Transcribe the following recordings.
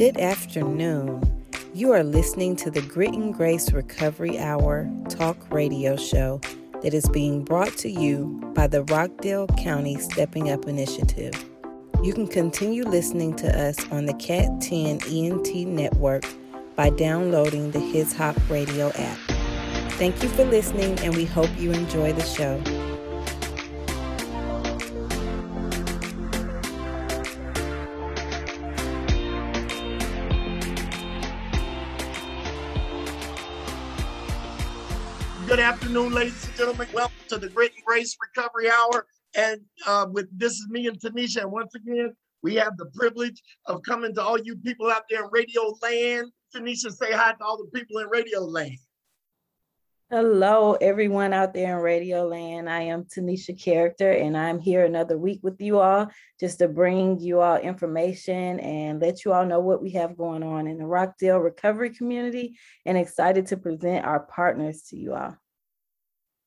Good afternoon. You are listening to the Grit and Grace Recovery Hour talk radio show that is being brought to you by the Rockdale County Stepping Up Initiative. You can continue listening to us on the Cat 10 ENT network by downloading the His Hop Radio app. Thank you for listening, and we hope you enjoy the show. Afternoon, ladies and gentlemen. Welcome to the Grit and Grace Recovery Hour. And uh, with this is me and Tanisha. And once again, we have the privilege of coming to all you people out there in radio land. Tanisha, say hi to all the people in radio land. Hello, everyone out there in Radio Land. I am Tanisha Character, and I'm here another week with you all just to bring you all information and let you all know what we have going on in the Rockdale recovery community and excited to present our partners to you all.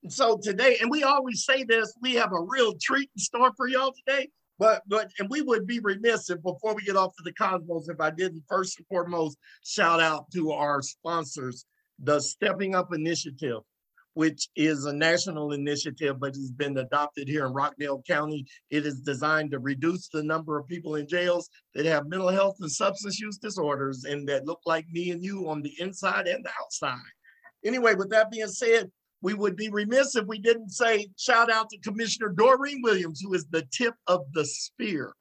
So today, and we always say this, we have a real treat in store for y'all today. But but and we would be remiss if before we get off to the cosmos if I didn't first and foremost shout out to our sponsors, the Stepping Up Initiative, which is a national initiative, but has been adopted here in Rockdale County. It is designed to reduce the number of people in jails that have mental health and substance use disorders and that look like me and you on the inside and the outside. Anyway, with that being said, we would be remiss if we didn't say shout out to Commissioner Doreen Williams, who is the tip of the spear,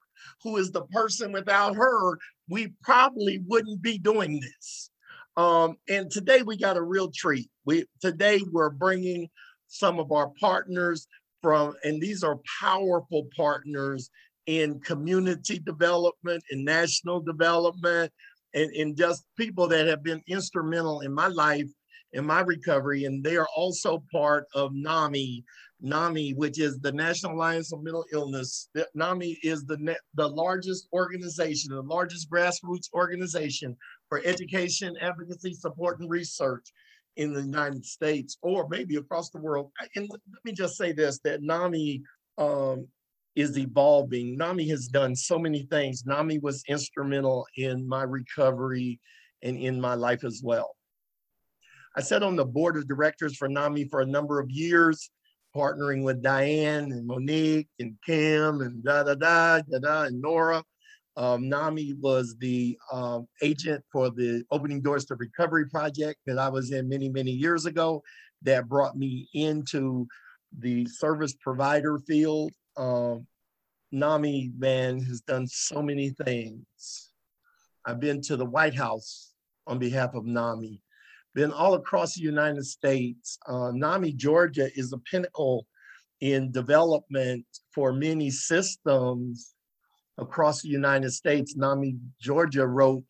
who is the person without her, we probably wouldn't be doing this. Um, and today we got a real treat. We today we're bringing some of our partners from, and these are powerful partners in community development and national development, and, and just people that have been instrumental in my life in my recovery, and they are also part of NAMI. NAMI, which is the National Alliance of Mental Illness. NAMI is the, the largest organization, the largest grassroots organization for education, advocacy, support, and research in the United States or maybe across the world. And let me just say this, that NAMI um, is evolving. NAMI has done so many things. NAMI was instrumental in my recovery and in my life as well. I sat on the board of directors for NAMI for a number of years, partnering with Diane and Monique and Kim and da da da da da and Nora. Um, NAMI was the um, agent for the Opening Doors to Recovery project that I was in many, many years ago that brought me into the service provider field. Um, NAMI, man, has done so many things. I've been to the White House on behalf of NAMI been all across the United States. Uh, NAMI, Georgia is a pinnacle in development for many systems across the United States. NAMI, Georgia wrote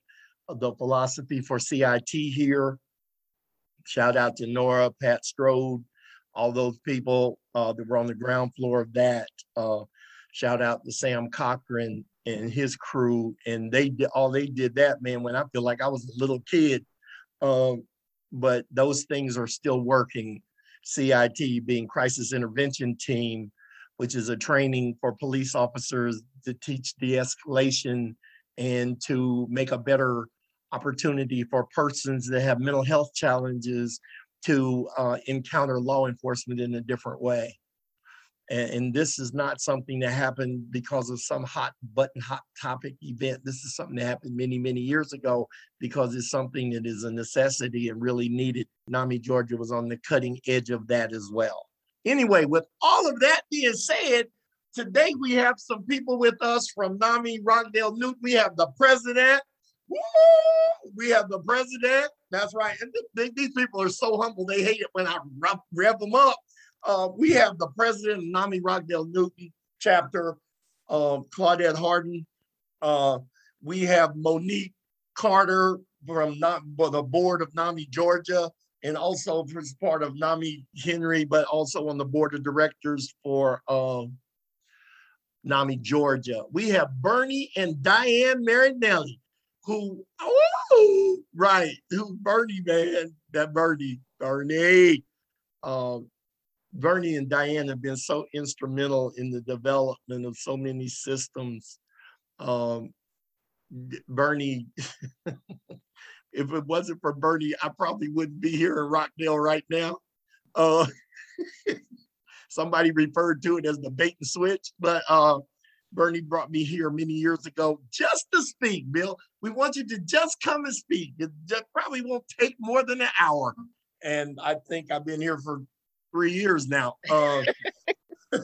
the philosophy for CIT here. Shout out to Nora, Pat Strode, all those people uh, that were on the ground floor of that. Uh, shout out to Sam Cochran and his crew. And they did all they did that, man, when I feel like I was a little kid. Um, but those things are still working. CIT being crisis intervention team, which is a training for police officers to teach de-escalation and to make a better opportunity for persons that have mental health challenges to uh, encounter law enforcement in a different way. And, and, this is not something that happened because of some hot button, hot topic event. This is something that happened many, many years ago because it's something that is a necessity and really needed. NAMI Georgia was on the cutting edge of that as well. Anyway, with all of that being said, today we have some people with us from NAMI Rockdale Newton. We have the president. Woo! We have the president. That's right. And th- these people are so humble. They hate it when I rev, rev them up. Uh, we have the president of NAMI Rockdale Newton chapter, uh, Claudette Harden. Uh, we have Monique Carter from not, the board of NAMI Georgia and also as part of NAMI Henry, but also on the board of directors for um, NAMI Georgia. We have Bernie and Diane Marinelli, who, oh, right, who Bernie, man, that Bernie, Bernie. Um, Bernie and Diane have been so instrumental in the development of so many systems um, Bernie, if it wasn't for Bernie, I probably wouldn't be here in Rockdale right now. Uh, somebody referred to it as the bait and switch, but uh, Bernie brought me here many years ago just to speak, Bill. We want you to just come and speak. It probably won't take more than an hour. And I think I've been here for three years now. Uh,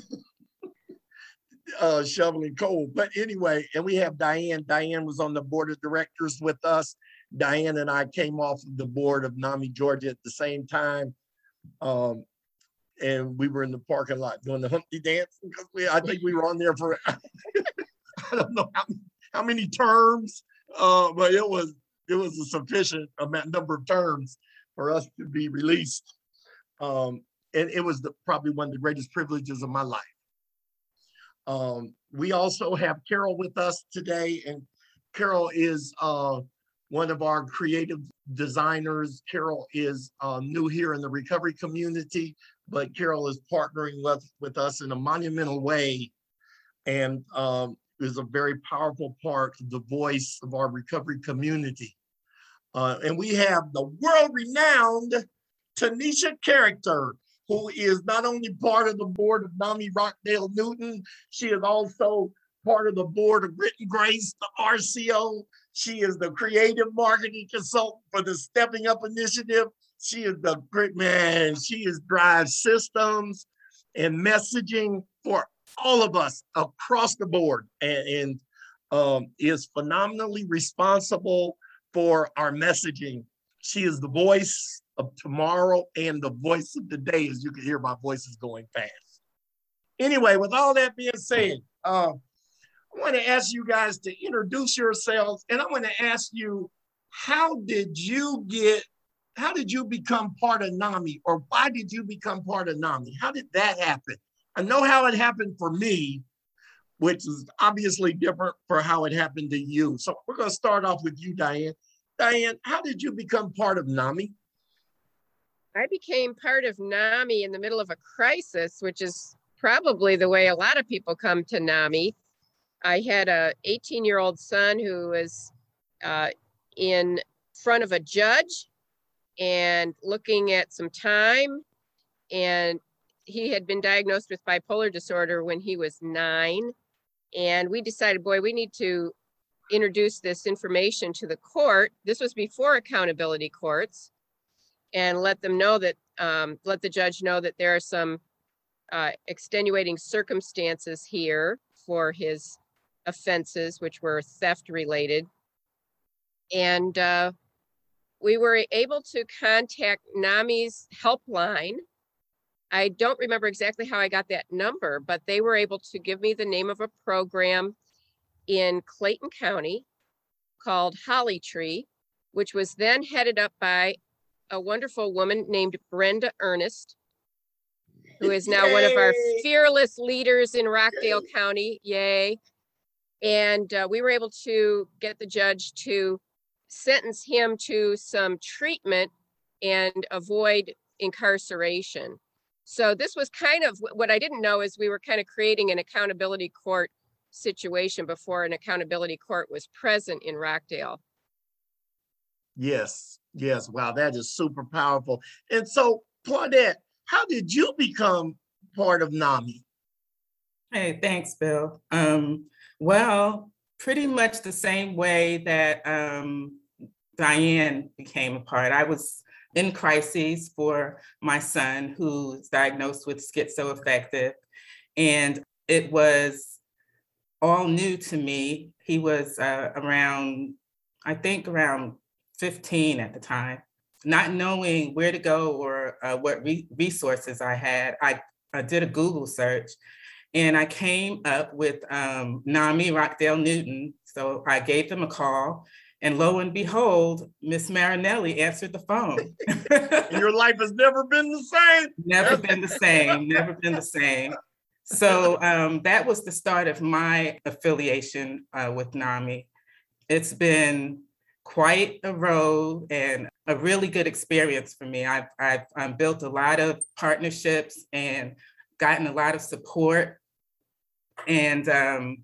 uh, shoveling coal. But anyway, and we have Diane. Diane was on the board of directors with us. Diane and I came off of the board of NAMI Georgia at the same time. Um, and we were in the parking lot doing the Humpty dance. Because we, I think we were on there for, I don't know how, how many terms, uh, but it was it was a sufficient amount number of terms for us to be released. Um, and it was the, probably one of the greatest privileges of my life. Um, we also have Carol with us today, and Carol is uh, one of our creative designers. Carol is uh, new here in the recovery community, but Carol is partnering with, with us in a monumental way and um, is a very powerful part of the voice of our recovery community. Uh, and we have the world renowned Tanisha Character, who is not only part of the board of NAMI Rockdale Newton, she is also part of the board of Grit and Grace, the RCO. She is the creative marketing consultant for the Stepping Up Initiative. She is the great man. She is drive systems and messaging for all of us across the board and, and um, is phenomenally responsible for our messaging. She is the voice of tomorrow and the voice of the day, as you can hear my voice is going fast. Anyway, with all that being said, uh, I want to ask you guys to introduce yourselves, and I want to ask you, how did you get, how did you become part of NAMI, or why did you become part of NAMI? How did that happen? I know how it happened for me, which is obviously different for how it happened to you. So we're going to start off with you, Diane. Diane, how did you become part of NAMI? I became part of NAMI in the middle of a crisis, which is probably the way a lot of people come to NAMI. I had a 18 year old son who was uh, in front of a judge and looking at some time. And he had been diagnosed with bipolar disorder when he was nine. And we decided, boy, we need to introduce this information to the court. This was before accountability courts and let them know that, um, let the judge know that there are some uh, extenuating circumstances here for his offenses, which were theft related. And uh, we were able to contact NAMI's helpline. I don't remember exactly how I got that number, but they were able to give me the name of a program in Clayton County called Holly Tree, which was then headed up by a wonderful woman named Brenda Ernest, who is now Yay. one of our fearless leaders in Rockdale Yay. County. Yay. And uh, we were able to get the judge to sentence him to some treatment and avoid incarceration. So this was kind of what I didn't know is we were kind of creating an accountability court situation before an accountability court was present in Rockdale. Yes, yes. Wow, that is super powerful. And so, Claudette, how did you become part of NAMI? Hey, thanks, Bill. Um, well, pretty much the same way that um, Diane became a part. I was in crises for my son who's diagnosed with schizoaffective. And it was all new to me. He was uh, around, I think around 15 at the time. Not knowing where to go or uh, what re- resources I had, I, I did a Google search and I came up with um, NAMI Rockdale Newton. So I gave them a call and lo and behold, Miss Marinelli answered the phone. Your life has never been the same. Never been the same. Never been the same. So um, that was the start of my affiliation uh, with NAMI. It's been quite a road and a really good experience for me. I've, I've um, built a lot of partnerships and gotten a lot of support. And um,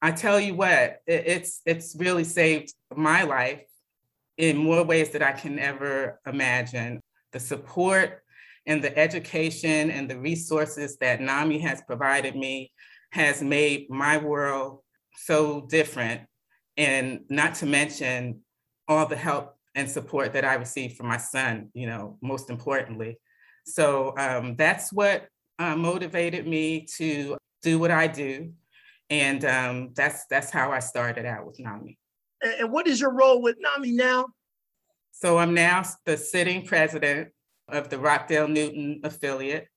I tell you what, it, it's it's really saved my life in more ways that I can ever imagine. The support and the education and the resources that NAMI has provided me has made my world so different. And not to mention all the help and support that I received from my son, you know, most importantly. So um, that's what uh, motivated me to do what I do. And um, that's that's how I started out with NAMI. And what is your role with NAMI now? So I'm now the sitting president of the Rockdale Newton affiliate.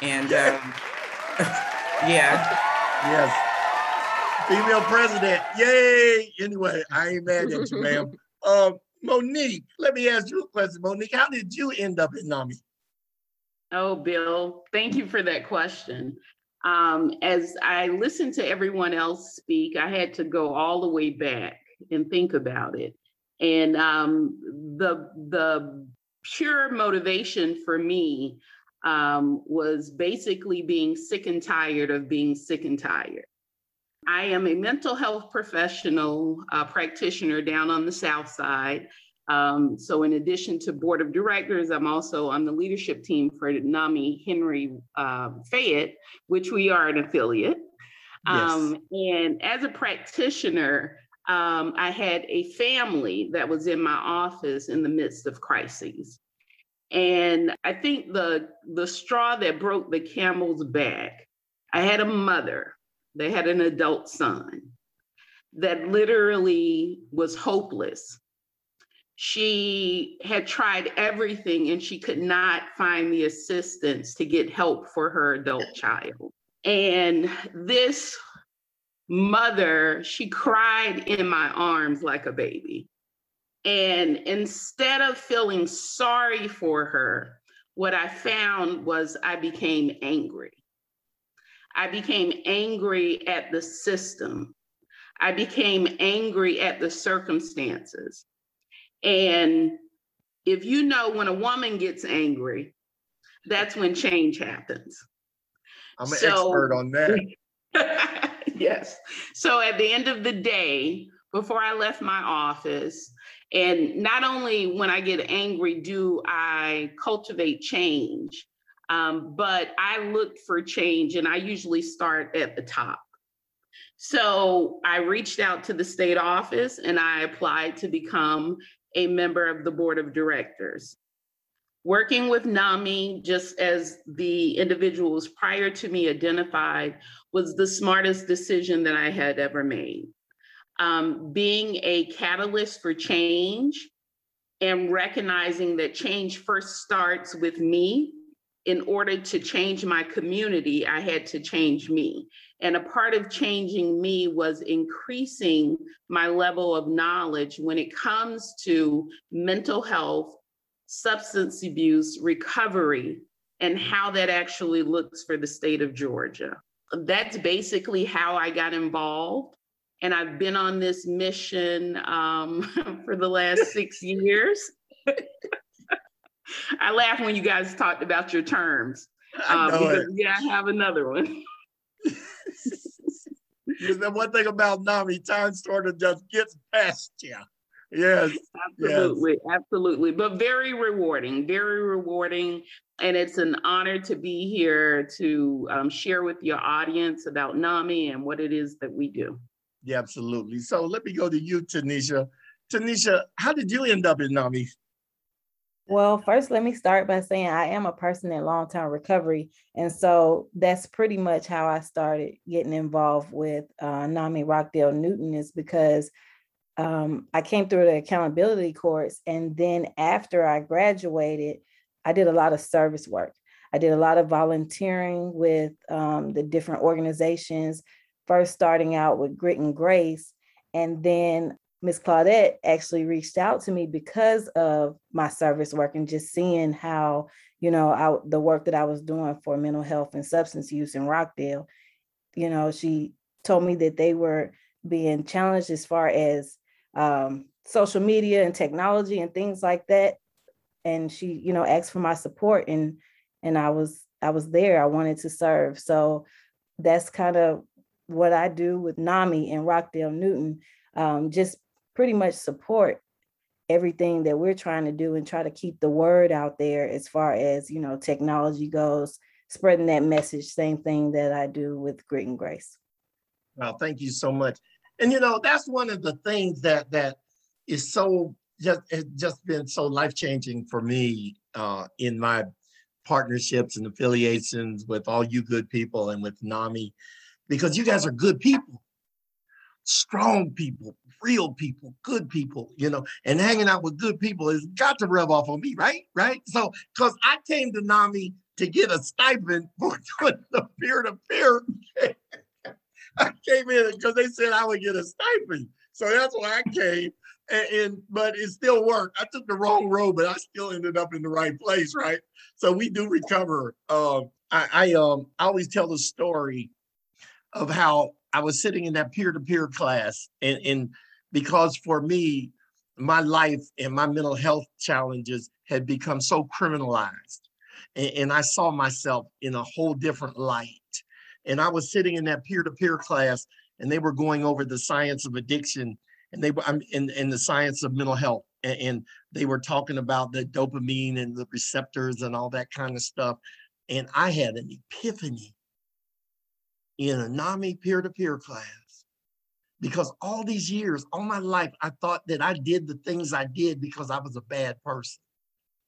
And um, yeah. Yes. Female president. Yay. Anyway, I ain't mad at you, ma'am. Um, Monique, let me ask you a question. Monique, how did you end up in NAMI? Oh, Bill, thank you for that question. Um, as I listened to everyone else speak, I had to go all the way back and think about it. And um, the the pure motivation for me um, was basically being sick and tired of being sick and tired. I am a mental health professional uh, practitioner down on the South Side. Um, so, in addition to board of directors, I'm also on the leadership team for NAMI Henry uh, Fayette, which we are an affiliate. Um, yes. And as a practitioner, um, I had a family that was in my office in the midst of crises. And I think the the straw that broke the camel's back, I had a mother, they had an adult son that literally was hopeless. She had tried everything and she could not find the assistance to get help for her adult child. And this mother, she cried in my arms like a baby. And instead of feeling sorry for her, what I found was I became angry. I became angry at the system. I became angry at the circumstances. And if you know when a woman gets angry, that's when change happens. I'm an so, expert on that. yes. So at the end of the day, before I left my office, and not only when I get angry do I cultivate change, um, but I look for change and I usually start at the top. So I reached out to the state office and I applied to become a member of the board of directors. Working with NAMI, just as the individuals prior to me identified, was the smartest decision that I had ever made um, being a catalyst for change and recognizing that change first starts with me. In order to change my community, I had to change me. And a part of changing me was increasing my level of knowledge when it comes to mental health, substance abuse, recovery, and how that actually looks for the state of Georgia. That's basically how I got involved and I've been on this mission um, for the last six years. I laugh when you guys talked about your terms. Um, because, yeah, I have another one. the one thing about NAMI, time sort of just gets past you. Yes. Absolutely. Yes. Absolutely. But very rewarding, very rewarding. And it's an honor to be here to um, share with your audience about NAMI and what it is that we do. Yeah, absolutely. So let me go to you, Tanisha. Tanisha, how did you end up in NAMI? Well, first, let me start by saying I am a person in long term recovery. And so that's pretty much how I started getting involved with uh, NAMI Rockdale Newton, is because um, I came through the accountability course. And then after I graduated, I did a lot of service work. I did a lot of volunteering with um, the different organizations first starting out with Grit and Grace. And then Miss Claudette actually reached out to me because of my service work and just seeing how, you know, I, the work that I was doing for mental health and substance use in Rockdale. You know, she told me that they were being challenged as far as um, social media and technology and things like that. And she, you know, asked for my support and and I was I was there. I wanted to serve. So that's kind of what I do with NAMI and Rockdale Newton, um, just pretty much support everything that we're trying to do and try to keep the word out there as far as you know technology goes spreading that message same thing that i do with grit and grace. Well thank you so much. And you know that's one of the things that that is so just has just been so life changing for me uh, in my partnerships and affiliations with all you good people and with NAMI, because you guys are good people, strong people, real people, good people, you know, and hanging out with good people has got to rub off on me, right? Right. So, because I came to NAMI to get a stipend for doing the peer to peer. I came in because they said I would get a stipend. So that's why I came and, and, but it still worked. I took the wrong road, but I still ended up in the right place, right? So we do recover. Um, I, I um I always tell the story of how I was sitting in that peer-to-peer class, and, and because for me, my life and my mental health challenges had become so criminalized, and, and I saw myself in a whole different light. And I was sitting in that peer-to-peer class, and they were going over the science of addiction and they were in, in the science of mental health. And, and, they were talking about the dopamine and the receptors and all that kind of stuff. And i had an epiphany in a nami peer-to-peer class because all these years all my life i thought that i did the things i did because i was a bad person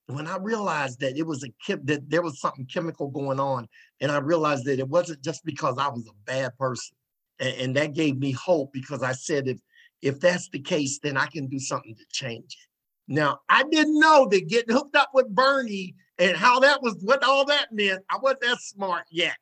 when i realized that it was a that there was something chemical going on and i realized that it wasn't just because i was a bad person and, and that gave me hope because i said if if that's the case, then I can do something to change it. Now, I didn't know that getting hooked up with Bernie and how that was, what all that meant, I wasn't that smart yet.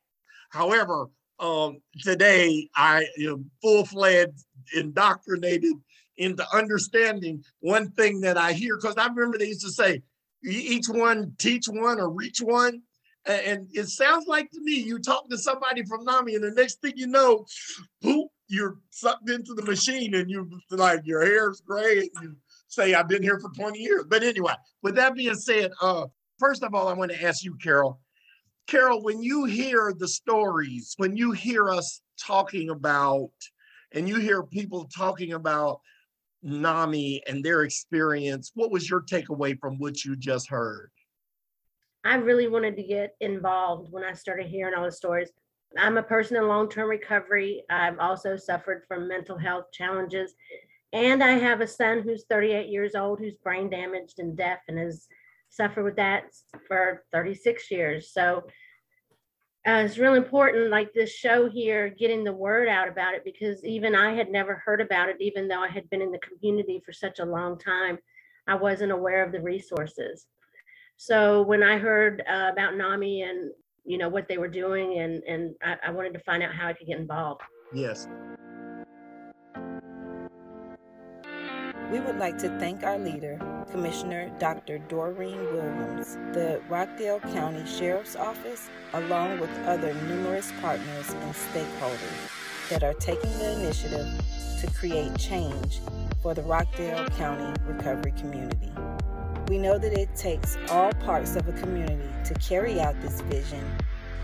However, um, today I am full-fledged, indoctrinated into understanding one thing that I hear, because I remember they used to say, each one teach one or reach one. And it sounds like to me, you talk to somebody from NAMI, and the next thing you know, whoop, you're sucked into the machine and you like your hair's gray and you say I've been here for 20 years. But anyway, with that being said, uh, first of all, I want to ask you, Carol. Carol, when you hear the stories, when you hear us talking about, and you hear people talking about NAMI and their experience, what was your takeaway from what you just heard? I really wanted to get involved when I started hearing all the stories. I'm a person in long term recovery. I've also suffered from mental health challenges. And I have a son who's 38 years old who's brain damaged and deaf and has suffered with that for 36 years. So uh, it's really important, like this show here, getting the word out about it because even I had never heard about it, even though I had been in the community for such a long time. I wasn't aware of the resources. So when I heard uh, about NAMI and you know what they were doing and and I, I wanted to find out how I could get involved. Yes. We would like to thank our leader, Commissioner Dr. Doreen Williams, the Rockdale County Sheriff's Office, along with other numerous partners and stakeholders that are taking the initiative to create change for the Rockdale County recovery community. We know that it takes all parts of a community to carry out this vision,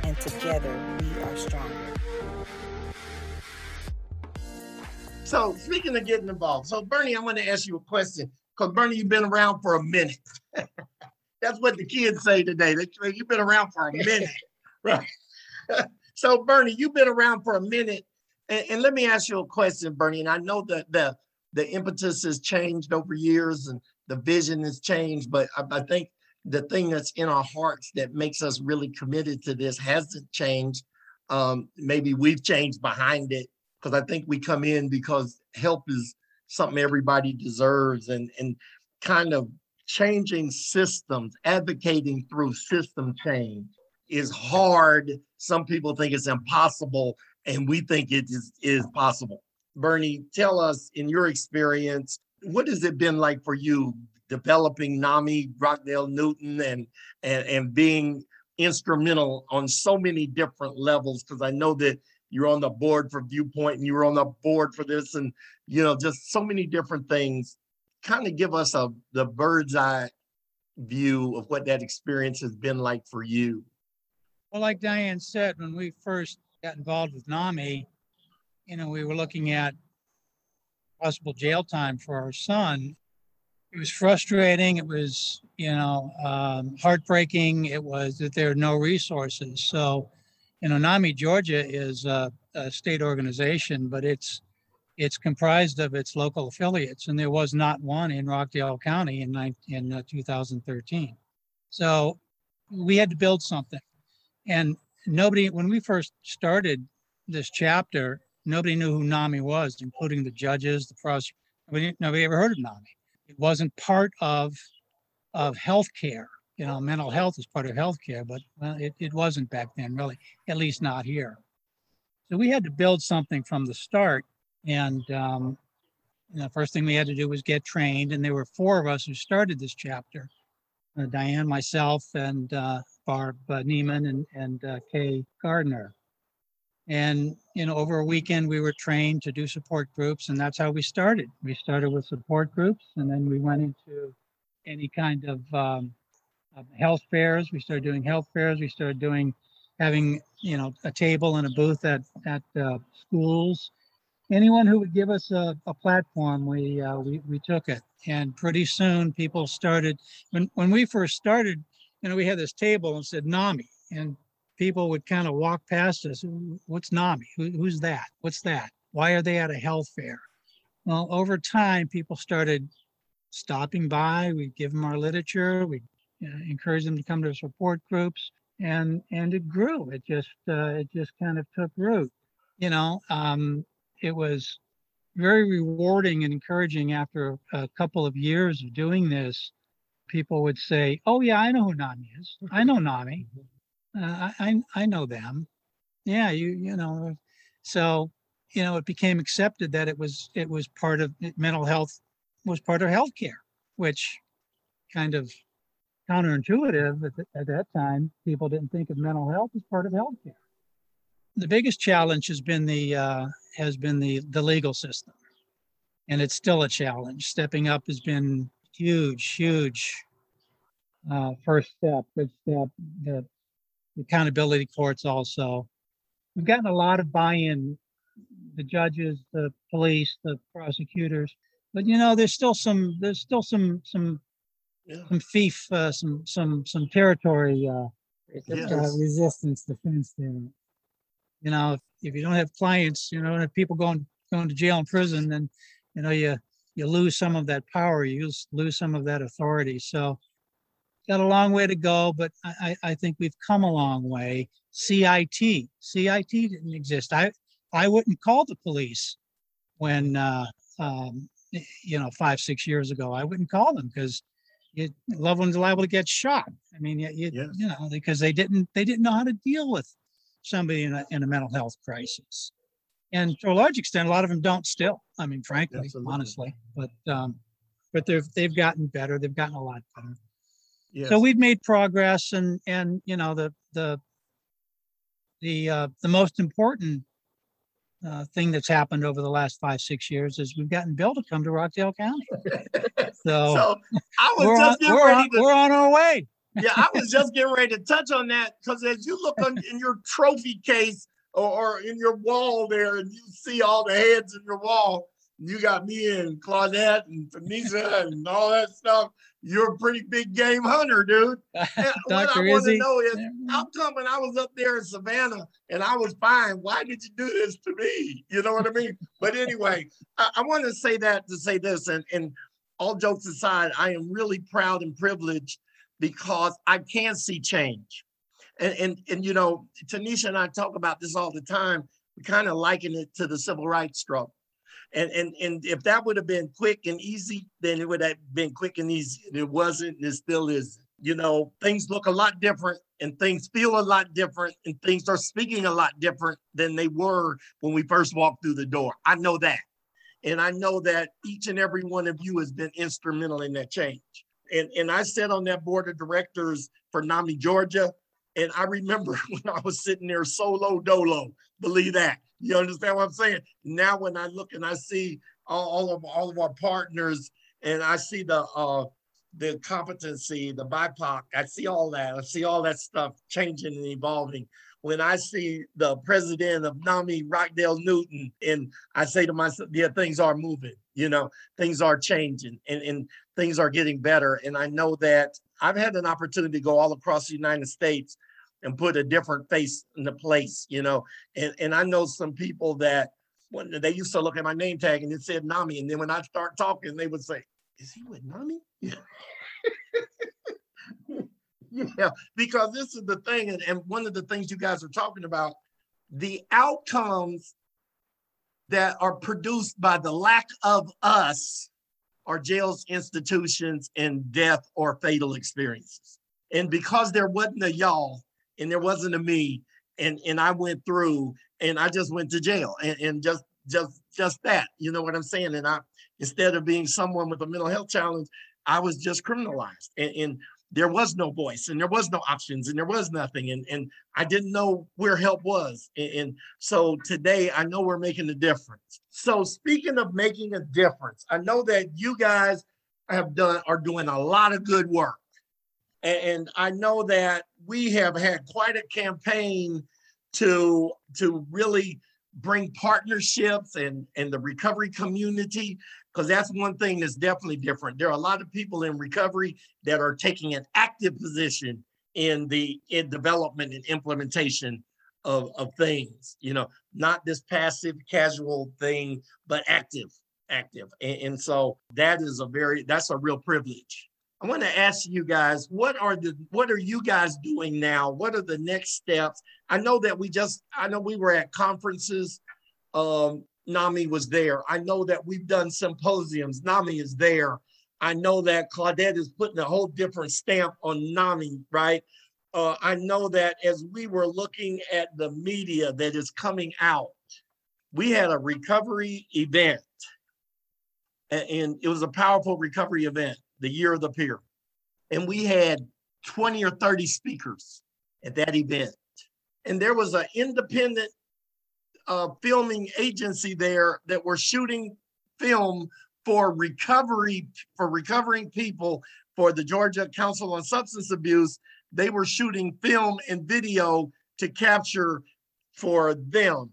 and together we are stronger. So, speaking of getting involved, so Bernie, I'm going to ask you a question because Bernie, you've been around for a minute. That's what the kids say today. You've been around for a minute, right? so, Bernie, you've been around for a minute, and, and, let me ask you a question, Bernie. And I know that the the impetus has changed over years, and the vision has changed, but I, I think the thing that's in our hearts that makes us really committed to this hasn't changed. Um, maybe we've changed behind it because I think we come in because help is something everybody deserves and and kind of changing systems, advocating through system change is hard. Some people think it's impossible, and we think it is, is possible. Bernie, tell us in your experience, what has it been like for you developing NAMI, Rockdale Newton, and and and being instrumental on so many different levels? Because I know that you're on the board for Viewpoint and you were on the board for this, and you know, just so many different things. Kind of give us a the bird's eye view of what that experience has been like for you. Well, like Diane said, when we first got involved with NAMI, you know, we were looking at possible jail time for our son. It was frustrating. It was, you know, um, heartbreaking. It was that there are no resources. So, you Onami, Georgia is a, a state organization, but it's it's comprised of its local affiliates, and there was not one in Rockdale County in, 19, in uh, 2013. So we had to build something. And nobody, when we first started this chapter, nobody knew who NAMI was, including the judges, the prosecutors. Nobody ever heard of NAMI. It wasn't part of of healthcare. You know, mental health is part of healthcare, but well, it, it wasn't back then, really, at least not here. So we had to build something from the start and um, the first thing we had to do was get trained. And there were four of us who started this chapter uh, Diane, myself, and uh, Barb uh, Neiman and, and uh, Kay Gardner. And, you know, over a weekend, we were trained to do support groups, and that's how we started. We started with support groups, and then we went into any kind of um, health fairs. We started doing health fairs. We started doing having, you know, a table and a booth at, at uh, schools anyone who would give us a, a platform, we, uh, we we took it. And pretty soon, people started. When when we first started, you know, we had this table and said NAMI, and people would kind of walk past us. What's NAMI? Who, who's that? What's that? Why are they at a health fair? Well, over time, people started stopping by. We'd give them our literature. We'd uh, encourage them to come to support groups, and and it grew. It just uh, it just kind of took root. You know, um, it was very rewarding and encouraging after a couple of years of doing this. People would say, "Oh yeah, I know who Nami is. I know Nami. Uh, I I know them. Yeah, you you know." So you know, it became accepted that it was it was part of mental health was part of healthcare, which kind of counterintuitive at, the, at that time. People didn't think of mental health as part of healthcare the biggest challenge has been the uh, has been the the legal system, and it's still a challenge. Stepping up has been huge, huge uh, first step. Good step. The, the accountability courts also. We've gotten a lot of buy-in. The judges, the police, the prosecutors, but you know, there's still some there's still some some yeah. some fief, uh, some some some territory uh, yes. uh, resistance defense there you know, if, if you don't have clients, you know, if people going going to jail and prison, then you know you you lose some of that power, you lose, lose some of that authority. So got a long way to go, but I, I think we've come a long way. CIT, CIT didn't exist. I I wouldn't call the police when uh, um, you know five six years ago. I wouldn't call them because your loved ones liable to get shot. I mean, you, you, yes. you know because they didn't they didn't know how to deal with somebody in a, in a mental health crisis. And to a large extent, a lot of them don't still. I mean, frankly, Absolutely. honestly, but um, but they've they've gotten better. They've gotten a lot better. Yes. So we've made progress, and and you know the the the uh, the most important uh, thing that's happened over the last five six years is we've gotten Bill to come to Rockdale County. So, so I was we're just on, we're, on, to, we're on our way yeah, I was just getting ready to touch on that because as you look on, in your trophy case or, or, in your wall there and you see all the heads in your wall, you got me and Claudette and Tanisha and all that stuff. You're a pretty big game hunter, dude. What I want to know is how come when I was up there in Savannah and I was fine, why did you do this to me? You know what I mean? but anyway, I, I want to say that to say this, and, and all jokes aside, I am really proud and privileged because I can see change. And, and, and you know, Tanisha and I talk about this all the time. We kind of liken it to the civil rights struggle. And, and, and if that would have been quick and easy, then it would have been quick and easy. It wasn't, and it still is. You know, things look a lot different and things feel a lot different and things are speaking a lot different than they were when we first walked through the door. I know that. And I know that each and every one of you has been instrumental in that change and, and I sat on that board of directors for NAMI Georgia. And I remember when I was sitting there solo dolo, believe that. You understand what I'm saying? Now when I look and I see all, of all of our partners and I see the uh the competency, the BIPOC, I see all that. I see all that stuff changing and evolving. when I see the president of NAMI, Rockdale Newton, and I say to myself, yeah, things are moving, you know, things are changing and, and things are getting better. And I know that I've had an opportunity to go all across the United States and put a different face in the place, you know. And, and I know some people that when they used to look at my name tag and it said NAMI. And then when I start talking, they would say, Is he with NAMI? yeah, because this is the thing, and, and one of the things you guys are talking about, the outcomes that are produced by the lack of us are jails, institutions, and death or fatal experiences. And because there wasn't a y'all and there wasn't a me, and and I went through and I just went to jail and, and just just just that, you know what I'm saying? And I instead of being someone with a mental health challenge, I was just criminalized. And, and there was no voice and there was no options and there was nothing and, and i didn't know where help was and, and, so today i know we're making a difference so speaking of making a difference i know that you guys have done are doing a lot of good work and, i know that we have had quite a campaign to to really bring partnerships and and the recovery community because that's one thing that's definitely different. There are a lot of people in recovery that are taking an active position in the in development and implementation of, of things, you know, not this passive, casual thing, but active, active. And, and so that is a very that's a real privilege. I want to ask you guys, what are the what are you guys doing now? What are the next steps? I know that we just I know we were at conferences um, NAMI was there. I know that we've done symposiums. NAMI is there. I know that Claudette is putting a whole different stamp on NAMI, right? Uh, I know that as we were looking at the media that is coming out, we had a recovery event, and it was a powerful recovery event, the year of the peer. And we had 20 or 30 speakers at that event. And there was an independent uh, filming agency there that were shooting film for recovery for recovering people for the Georgia Council on Substance Abuse. They were shooting film and video to capture for them.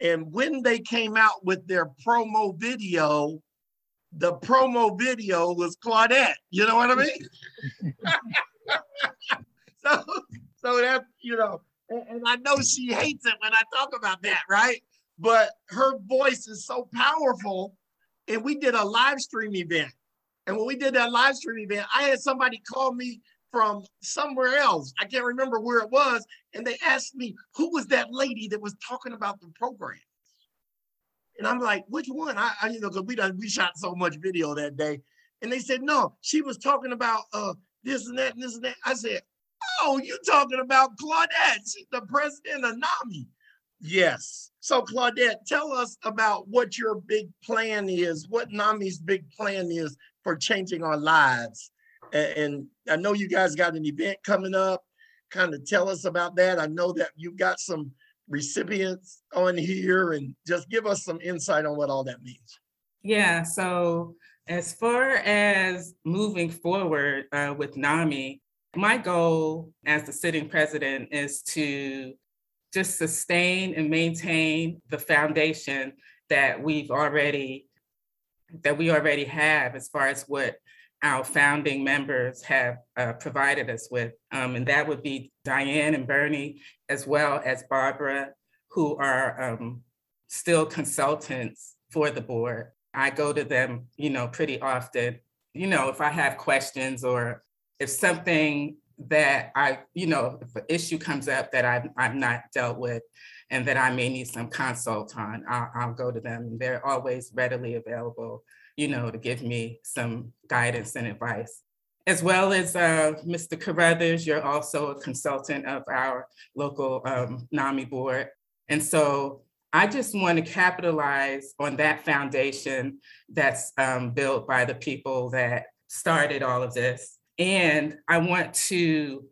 And when they came out with their promo video, the promo video was Claudette. You know what I mean? so, so that you know, and I know she hates it when I talk about that, right? But her voice is so powerful. And we did a live stream event. And when we did that live stream event, I had somebody call me from somewhere else. I can't remember where it was. And they asked me, who was that lady that was talking about the program? And I'm like, which one? I, I you know, because we done we shot so much video that day. And they said, no, she was talking about uh this and that and this and that. I said, Oh, you talking about Claudette? She's the president of NAMI. Yes. So Claudette, tell us about what your big plan is, what NAMI's big plan is for changing our lives. And I know you guys got an event coming up. Kind of tell us about that. I know that you've got some recipients on here and just give us some insight on what all that means. Yeah, so as far as moving forward uh, with NAMI, my goal as the sitting president is to just sustain and maintain the foundation that we've already that we already have as far as what our founding members have uh, provided us with. Um, and that would be Diane and Bernie, as well as Barbara, who are um, still consultants for the board. I go to them, you know, pretty often, you know, if I have questions or if something that I, you know, if an issue comes up that I've, I've not dealt with and that I may need some consult on, I'll, I'll go to them. They're always readily available, you know, to give me some guidance and advice. As well as uh, Mr. Carruthers, you're also a consultant of our local um, NAMI board. And so I just want to capitalize on that foundation that's um, built by the people that started all of this and I want to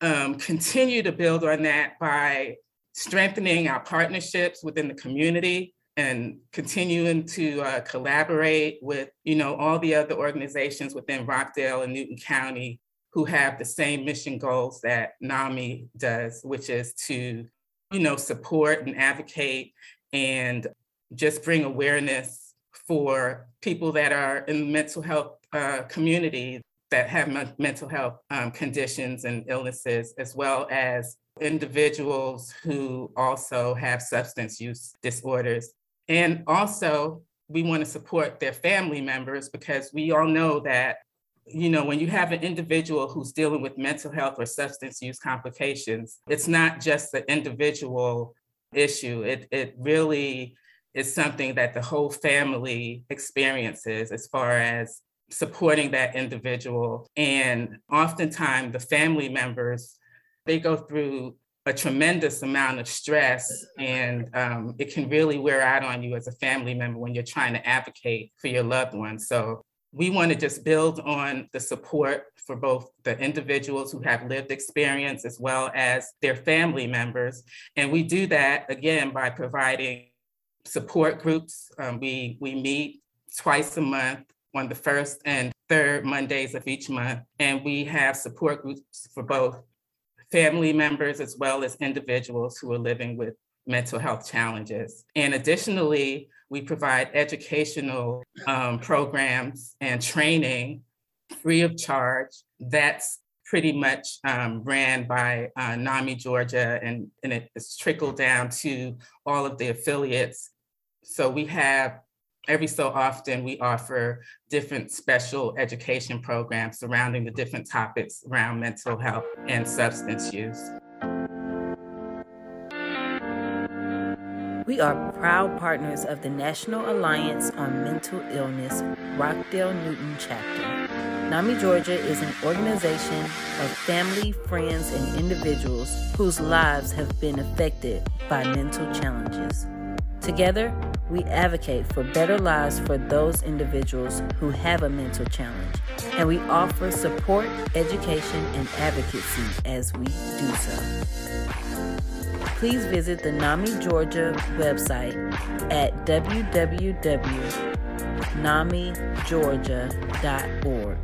um, continue to build on that by strengthening our partnerships within the community and continuing to uh, collaborate with you know all the other organizations within Rockdale and Newton County who have the same mission goals that NAMI does, which is to, you know, support and advocate and just bring awareness for people that are in the mental health uh, community that have mental health um, conditions and illnesses, as well as individuals who also have substance use disorders. And also, we want to support their family members because we all know that you know when you have an individual who's dealing with mental health or substance use complications it's not just the individual issue. It it really is something that the whole family experiences as far as supporting that individual. And oftentimes the family members they go through a tremendous amount of stress and um, it can really wear out on you as a family member when you're trying to advocate for your loved one so we want to just build on the support for both the individuals who have lived experience as well as their family members. And we do that again by providing support groups. Um, we we meet twice a month on the first and third mondays of each month. And we have support groups for both family members as well as individuals who are living with mental health challenges. And additionally, we provide educational um, programs and training free of charge. That's pretty much um, ran by uh, NAMI Georgia, and, and it's trickled down to all of the affiliates. So we have every so often we offer different special education programs surrounding the different topics around mental health and substance use. We are proud partners of the National Alliance on Mental Illness Rockdale Newton chapter. NAMI Georgia is an organization of family, friends, and individuals whose lives have been affected by mental challenges. Together, we advocate for better lives for those individuals who have a mental challenge, and we offer support, education, and advocacy as we do so. Please visit the NAMI Georgia website at www.namigeorgia.org.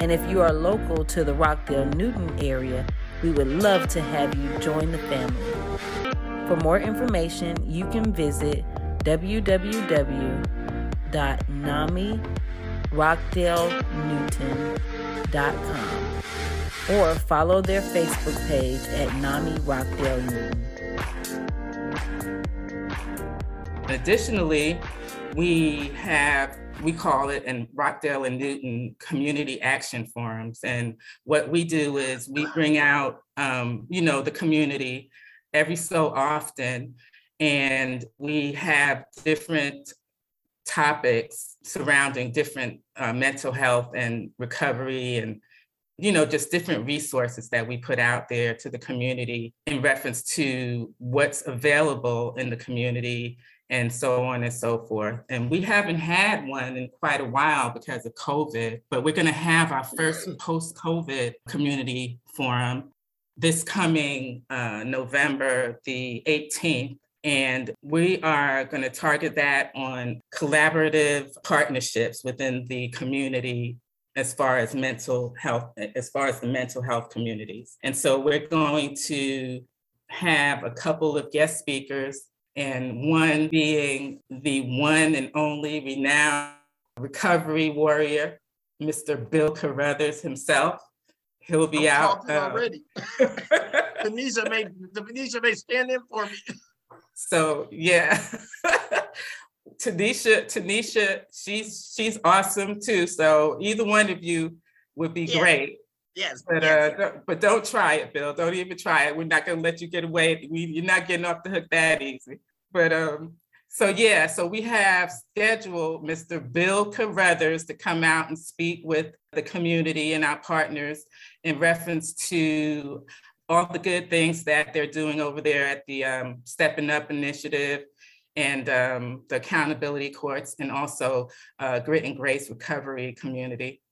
And if you are local to the Rockdale Newton area, we would love to have you join the family. For more information, you can visit www.namirockdalenewton.com or follow their Facebook page at NAMI Rockdale Newton. Additionally, we have we call it in Rockdale and Newton community action forums. And what we do is we bring out, um, you know, the community every so often and we have different topics surrounding different uh, mental health and recovery and you know just different resources that we put out there to the community in reference to what's available in the community and so on and so forth. And we haven't had one in quite a while because of covid but we're going to have our first post-covid community forum this coming uh, november the 18th and we are going to target that on collaborative partnerships within the community as far as mental health, as far as the mental health communities. And so we're going to have a couple of guest speakers, and one being the one and only renowned recovery warrior, Mr. Bill Carruthers himself. He'll be I'm out uh, already. Tanisha may Tanisha may stand in for me. So yeah. Tanisha, Tanisha, she's she's awesome too. So either one of you would be great. Yes, But yes. uh, don't- but don't try it, Bill. Don't even try it. We're not gonna let you get away. We, you're not getting off the hook that easy. But um, so yeah, so we have scheduled Mr. Bill Carruthers to come out and speak with the community and our partners in reference to all the good things that they're doing over there at the um, Stepping Up Initiative and um, the accountability courts and also uh, Grit and Grace Recovery Community.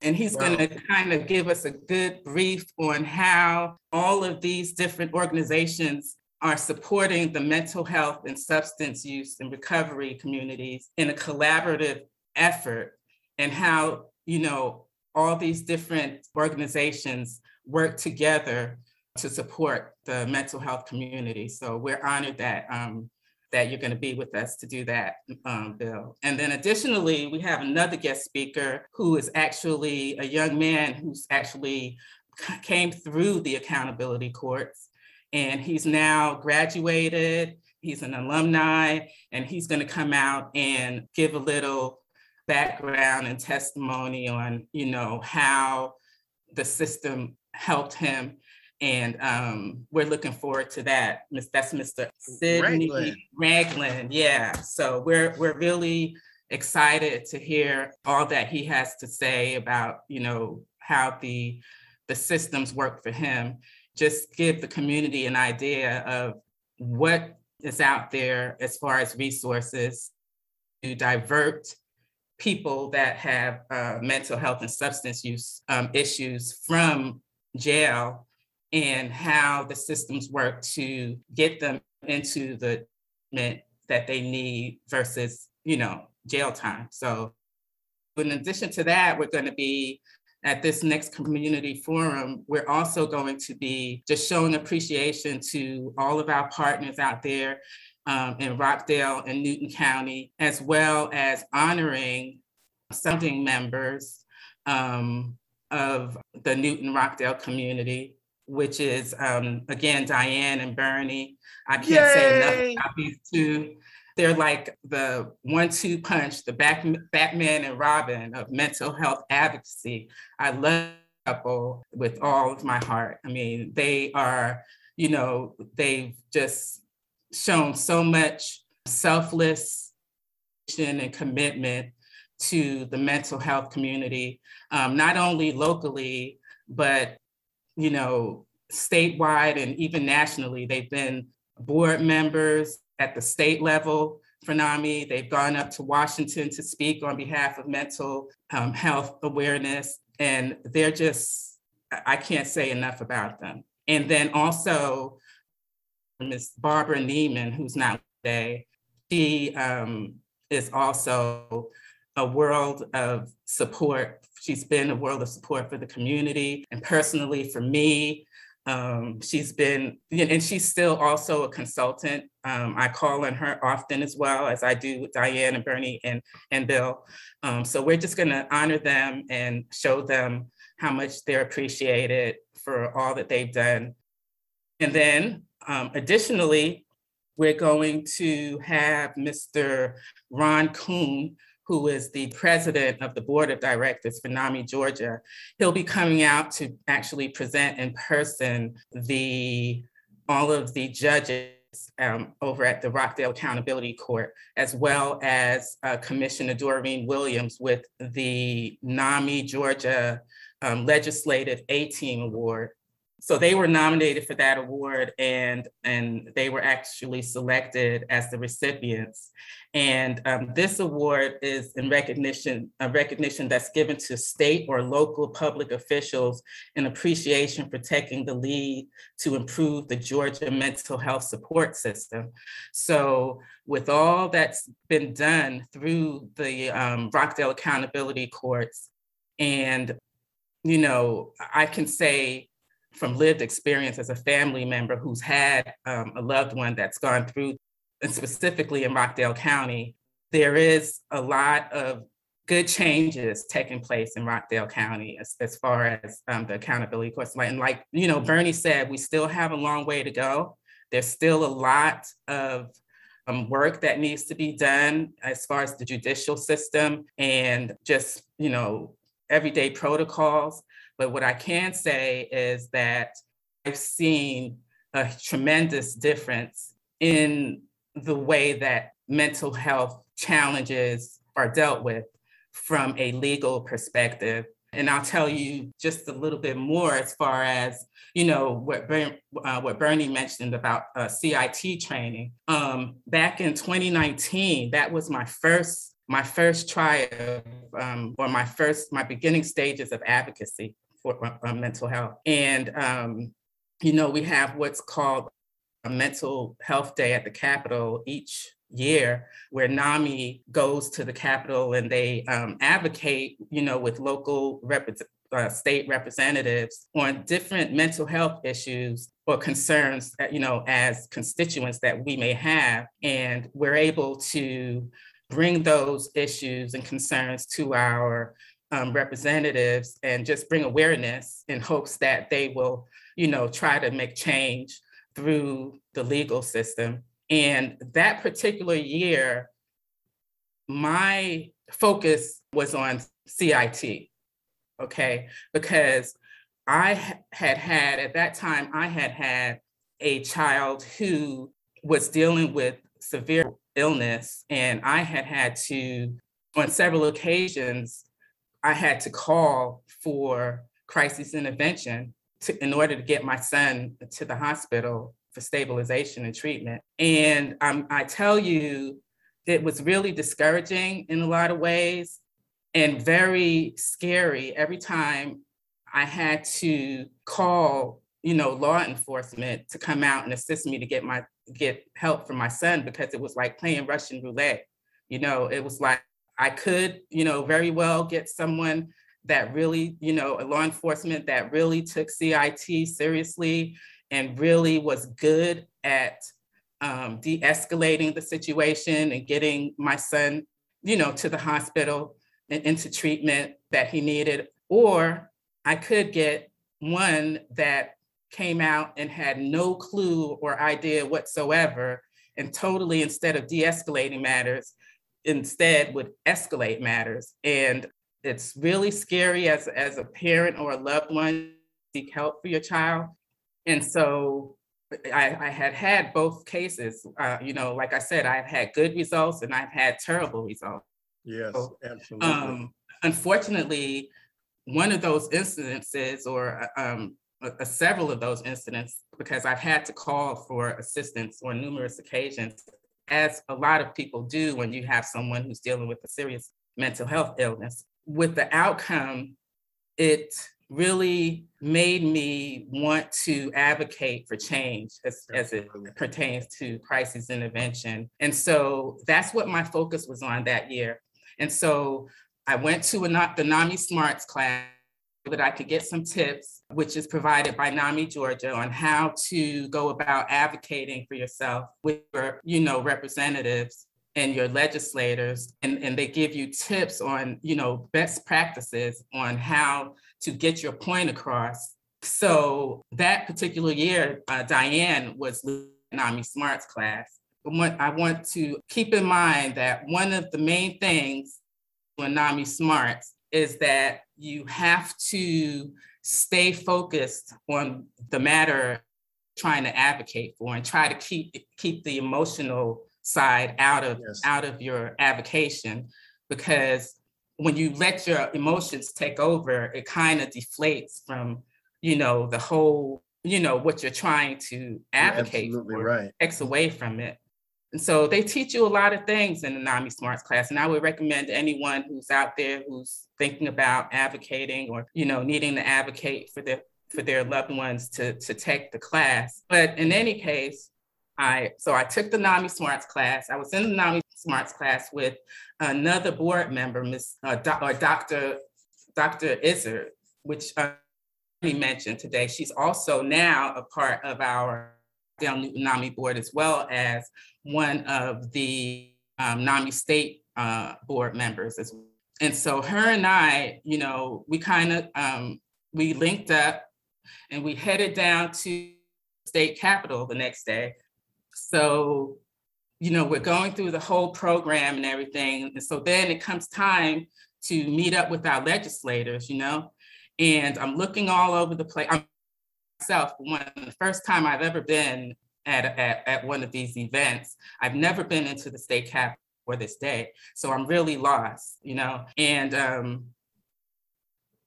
And he's Wow. going to kind of give us a good brief on how all of these different organizations are supporting the mental health and substance use and recovery communities in a collaborative effort and how, you know, all these different organizations work together to support the mental health community. So we're honored that um, that you're going to be with us to do that, um, Bill. And then additionally, we have another guest speaker who is actually a young man who's actually came through the accountability courts and he's now graduated. He's an alumni and he's going to come out and give a little background and testimony on, you know, how the system helped him and um, we're looking forward to that. That's Mr. Sidney Ragland. Ragland. Yeah. So we're we're really excited to hear all that he has to say about, you know, how the the systems work for him. Just give the community an idea of what is out there as far as resources to divert people that have uh, mental health and substance use um, issues from jail and how the systems work to get them into the that they need versus, you know, jail time. So in addition to that, we're going to be at this next community forum, we're also going to be just showing appreciation to all of our partners out there um, in Rockdale and Newton County, as well as honoring founding members um, of the Newton Rockdale community which is um, again Diane and Bernie. I can't Yay! say enough about these two. They're like the one-two punch, the back, Batman and Robin of mental health advocacy. I love couple with all of my heart. I mean, they are, you know, they've just shown so much selfless and commitment to the mental health community, um, not only locally, but you know, statewide and even nationally. They've been board members at the state level for NAMI. They've gone up to Washington to speak on behalf of mental um, health awareness. And they're just, I can't say enough about them. And then also, Ms. Barbara Neiman, who's not today, she um, is also a world of support. She's been a world of support for the community and personally for me. Um, she's been, and she's still also a consultant. Um, I call on her often as well as I do with Diane and Bernie and, and Bill. Um, so we're just gonna honor them and show them how much they're appreciated for all that they've done. And then um, additionally, we're going to have Mr. Ron Kuhn, who is the president of the board of directors for NAMI Georgia. He'll be coming out to actually present in person the all of the judges um, over at the Rockdale Accountability Court, as well as uh, Commissioner Doreen Williams with the NAMI Georgia um, Legislative A-Team Award so they were nominated for that award and and they were actually selected as the recipients. And um, this award is in recognition a recognition that's given to state or local public officials in appreciation for taking the lead to improve the georgia mental health support system. So with all that's been done through the um, rockdale accountability courts and you know i can say from lived experience as a family member who's had um, a loved one that's gone through, and specifically in Rockdale County, there is a lot of good changes taking place in Rockdale County as, as far as um, the accountability course. And like, you know, Bernie said, we still have a long way to go. There's still a lot of um, work that needs to be done as far as the judicial system and just, you know, everyday protocols. But what I can say is that I've seen a tremendous difference in the way that mental health challenges are dealt with from a legal perspective. And I'll tell you just a little bit more as far as you know what, uh, what Bernie mentioned about uh, CIT training. Um, back in 2019, that was my first my first try of, um, or my first my beginning stages of advocacy for uh, uh, mental health. And, um, you know, we have what's called a mental health day at the Capitol each year where NAMI goes to the Capitol and they um, advocate, you know, with local rep- uh, state representatives on different mental health issues or concerns, that, you know, as constituents that we may have. And we're able to bring those issues and concerns to our um, representatives and just bring awareness in hopes that they will, you know, try to make change through the legal system. And that particular year, my focus was on CIT, okay? Because I had had, at that time, I had had a child who was dealing with severe illness, and I had had to, on several occasions, I had to call for crisis intervention to, in order to get my son to the hospital for stabilization and treatment. And um, I tell you, it was really discouraging in a lot of ways and very scary every time I had to call, you know, law enforcement to come out and assist me to get my get help for my son because it was like playing Russian roulette. You know, it was like I could, you know, very well get someone that really, you know, a law enforcement that really took CIT seriously and really was good at um, de-escalating the situation and getting my son, you know, to the hospital and into treatment that he needed. Or I could get one that came out and had no clue or idea whatsoever and totally instead of de-escalating matters instead would escalate matters. And it's really scary as, as a parent or a loved one seek help for your child. And so I, I had had both cases. Uh, you know like i said i've had good results and i've had terrible results. Yes so, absolutely. um, unfortunately one of those incidences or um, uh, several of those incidents because I've had to call for assistance on numerous occasions, as a lot of people do when you have someone who's dealing with a serious mental health illness. With the outcome, it really made me want to advocate for change as, as it pertains to crisis intervention. And so that's what my focus was on that year. And so I went to a, not the NAMI Smarts class that I could get some tips, which is provided by NAMI Georgia on how to go about advocating for yourself with your, you know, representatives and your legislators. And, and they give you tips on, you know, best practices on how to get your point across. So that particular year, uh, Diane was NAMI Smarts class. But what i want to keep in mind that one of the main things when NAMI Smarts is that you have to stay focused on the matter trying to advocate for and try to keep keep the emotional side out of yes. out of your advocacy because when you let your emotions take over it kind of deflates from you know the whole you know what you're trying to advocate for right. takes away from it and so they teach you a lot of things in the NAMI Smarts class. And I would recommend anyone who's out there who's thinking about advocating or, you know, needing to advocate for their for their loved ones to, to take the class. But in any case, I so I took the NAMI Smarts class. I was in the NAMI Smarts class with another board member, Miss uh, or Dr. Dr. Izzard, which uh, mentioned today. She's also now a part of our Dale Newton NAMI board as well as one of the um, NAMI state uh, board members as well. And so her and I, you know, we kind of, um, we linked up and we headed down to state capitol the next day. So, you know, we're going through the whole program and everything. And so then it comes time to meet up with our legislators, you know, and I'm looking all over the place. I'm myself, one the first time I've ever been at, at, at one of these events. I've never been into the state cap for this day. So I'm really lost, you know. And um,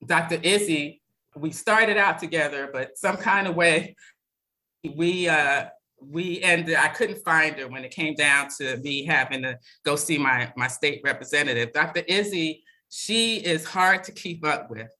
Dr. Izzy, we started out together, but some kind of way we uh, we ended, I couldn't find her when it came down to me having to go see my, my state representative. Dr. Izzy, she is hard to keep up with.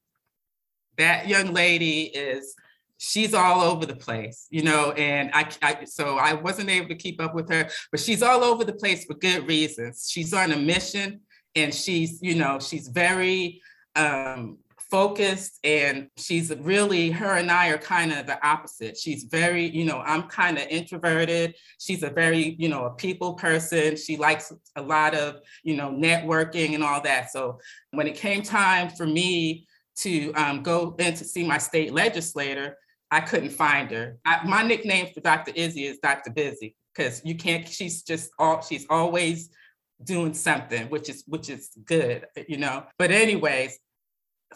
That young lady is she's all over the place, you know, and I, I, so I wasn't able to keep up with her, but she's all over the place for good reasons. She's on a mission and she's, you know, she's very um, focused and she's really her and I are kind of the opposite. She's very, you know, I'm kind of introverted. She's a very, you know, a people person. She likes a lot of, you know, networking and all that. So when it came time for me to um, go in to see my state legislator, I couldn't find her. I, my nickname for Dr. Izzy is Dr. Busy because you can't. She's just all. She's always doing something, which is which is good, you know. But anyways,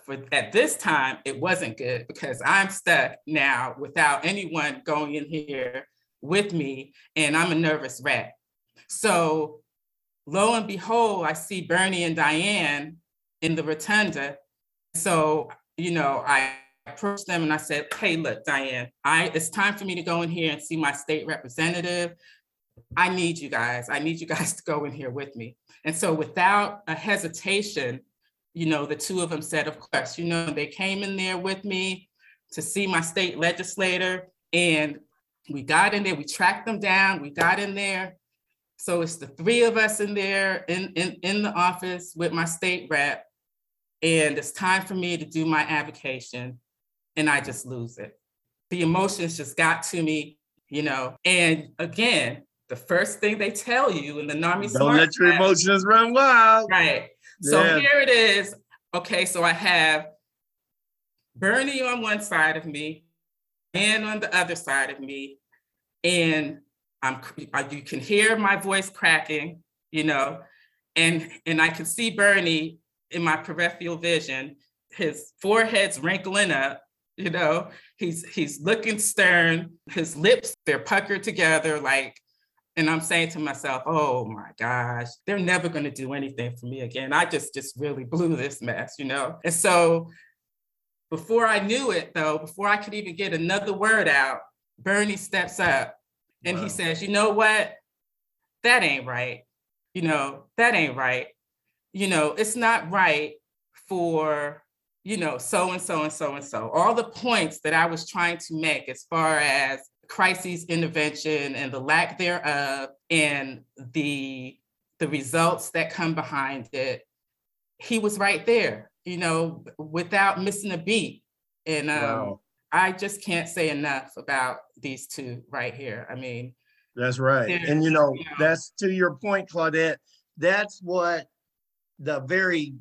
for at this time it wasn't good because I'm stuck now without anyone going in here with me, and I'm a nervous wreck. So lo and behold, I see Bernie and Diane in the rotunda. So you know, I approached them and I said, hey, look, Diane, I it's time for me to go in here and see my state representative. I need you guys. I need you guys to go in here with me. And so without a hesitation, you know, the two of them said, of course, you know, they came in there with me to see my state legislator and we got in there, we tracked them down, we got in there. So it's the three of us in there in, in, in the office with my state rep. And it's time for me to do my avocation and I just lose it. The emotions just got to me, you know. And again, the first thing they tell you in the NAMI Don't let your emotions run wild. Right. So yeah. here it is. Okay, so I have Bernie on one side of me and on the other side of me. And I'm uh, you can hear my voice cracking, you know, and and I can see Bernie in my peripheral vision, his forehead's wrinkling up, you know, he's he's looking stern, his lips, they're puckered together, like, and I'm saying to myself, oh my gosh, they're never gonna do anything for me again. I just just really blew this mess, you know. And so before I knew it, though, before I could even get another word out, Bernie steps up and wow. he says, you know what? That ain't right. You know, that ain't right. You know, it's not right for you know, so and so and so and so. All the points that I was trying to make as far as crises intervention and the lack thereof and the the results that come behind it he was right there you know without missing a beat and um, wow. i just can't say enough about these two right here i mean that's right and you know, you know that's to your point claudette that's what the very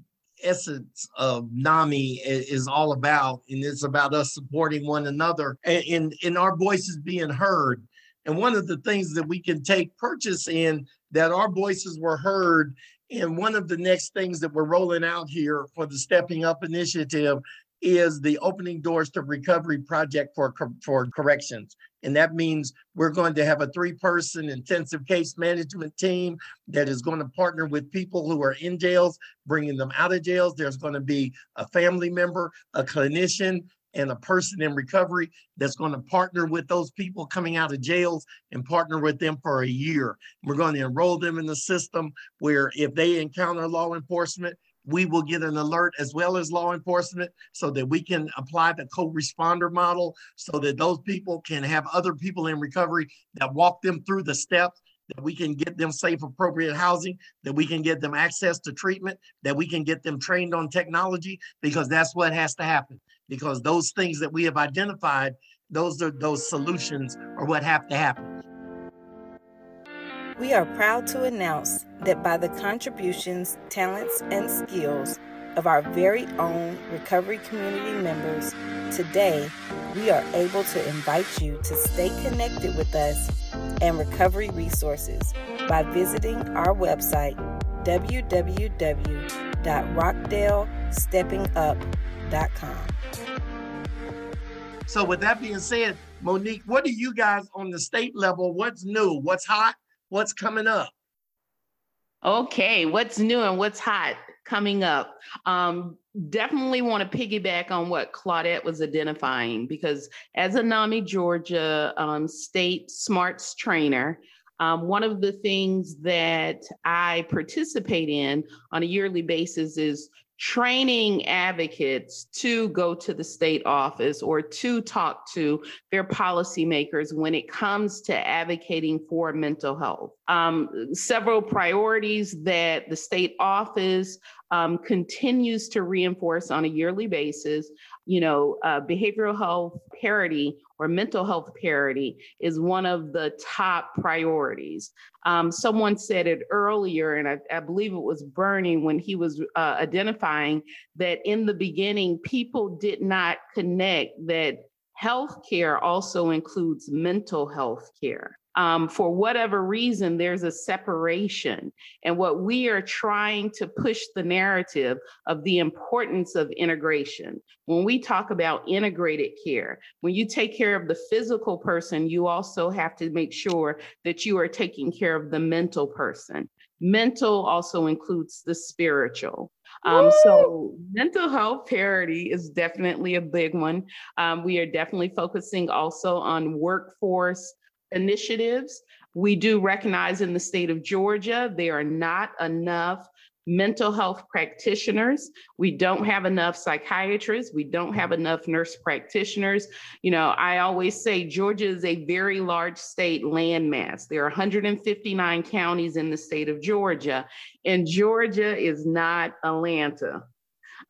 essence of NAMI is all about, and it's about us supporting one another and, and, and our voices being heard. And one of the things that we can take purchase in that our voices were heard. And one of the next things that we're rolling out here for the Stepping Up initiative is the opening doors to recovery project for, for corrections. And that means we're going to have a three person intensive case management team that is going to partner with people who are in jails, bringing them out of jails. There's going to be a family member, a clinician, and a person in recovery that's going to partner with those people coming out of jails and partner with them for a year. We're going to enroll them in the system where if they encounter law enforcement, we will get an alert as well as law enforcement so that we can apply the co-responder model so that those people can have other people in recovery that walk them through the steps that we can get them safe appropriate housing that we can get them access to treatment that we can get them trained on technology because that's what has to happen. Because those things that we have identified those are those solutions are what have to happen we are proud to announce that by the contributions, talents, and skills of our very own recovery community members, today we are able to invite you to stay connected with us and recovery resources by visiting our website www.rockdalesteppingup.com. So, with that being said, Monique, what do you guys on the state level? What's new? What's hot? What's coming up? Okay, what's new and what's hot coming up? Um, definitely want to piggyback on what Claudette was identifying because as a NAMI Georgia um, state smarts trainer, Um, one of the things that I participate in on a yearly basis is training advocates to go to the state office or to talk to their policymakers when it comes to advocating for mental health. Um, several priorities that the state office um, continues to reinforce on a yearly basis. You know, uh, behavioral health parity or mental health parity is one of the top priorities. Um, someone said it earlier, and I, I, believe it was Bernie when he was uh, identifying that in the beginning, people did not connect that healthcare also includes mental health care um, for whatever reason, there's a separation. And what we are trying to push the narrative of the importance of integration. When we talk about integrated care, when you take care of the physical person, you also have to make sure that you are taking care of the mental person. Mental also includes the spiritual. Um, so mental health parity is definitely a big one. Um, we are definitely focusing also on workforce initiatives. We do recognize in the state of Georgia, there are not enough mental health practitioners. We don't have enough psychiatrists. We don't have enough nurse practitioners. You know, I always say Georgia is a very large state landmass. There are 159 counties in the state of Georgia, and Georgia is not Atlanta.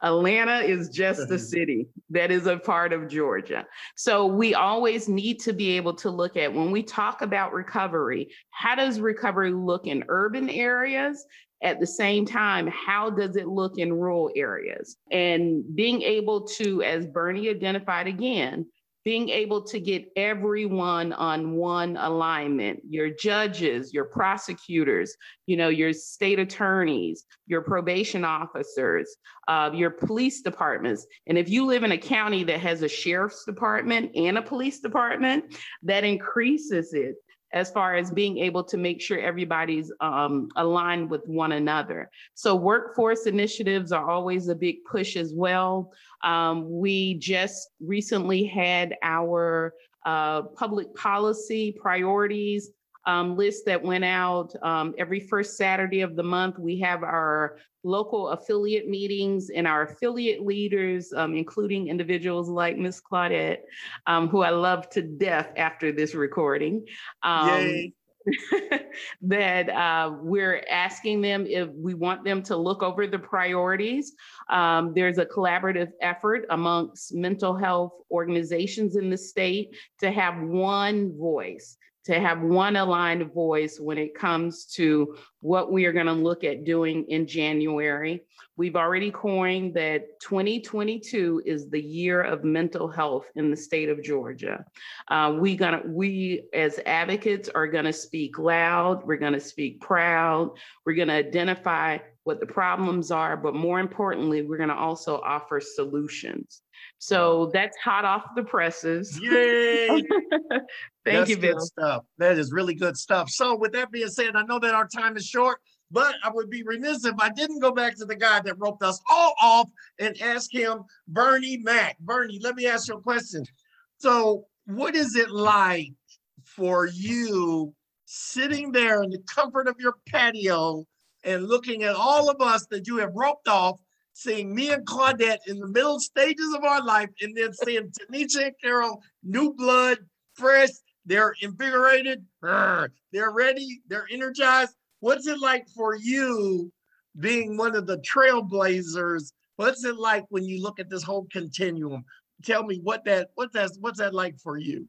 Atlanta is just a mm-hmm. city that is a part of Georgia. So we always need to be able to look at when we talk about recovery, how does recovery look in urban areas? At the same time, how does it look in rural areas? And being able to, as Bernie identified again, being able to get everyone on one alignment your judges your prosecutors you know your state attorneys your probation officers uh, your police departments. And if you live in a county that has a sheriff's department and a police department that increases it as far as being able to make sure everybody's um, aligned with one another. So workforce initiatives are always a big push as well. Um, we just recently had our uh, public policy priorities um, list that went out um, every first Saturday of the month. We have our local affiliate meetings and our affiliate leaders, um, including individuals like Miss Claudette, um, who I love to death after this recording. Um, that uh, we're asking them if we want them to look over the priorities. Um, there's a collaborative effort amongst mental health organizations in the state to have one voice to have one aligned voice when it comes to what we are going to look at doing in January. We've already coined that 2022 is the year of mental health in the state of Georgia. Uh, we gonna we as advocates are going to speak loud. We're going to speak proud. We're going to identify what the problems are, but more importantly, we're going to also offer solutions. So that's hot off the presses. Yay! Thank That's you, Bill. good stuff. That is really good stuff. So, with that being said, I know that our time is short, but I would be remiss if I didn't go back to the guy that roped us all off and ask him, Bernie Mac. Bernie, let me ask you a question. So, what is it like for you sitting there in the comfort of your patio and looking at all of us that you have roped off, seeing me and Claudette in the middle stages of our life, and then seeing Tanisha and Carol, new blood, fresh, they're invigorated, they're ready, they're energized. What's it like for you being one of the trailblazers? What's it like when you look at this whole continuum? Tell me what that what that's what's that like for you?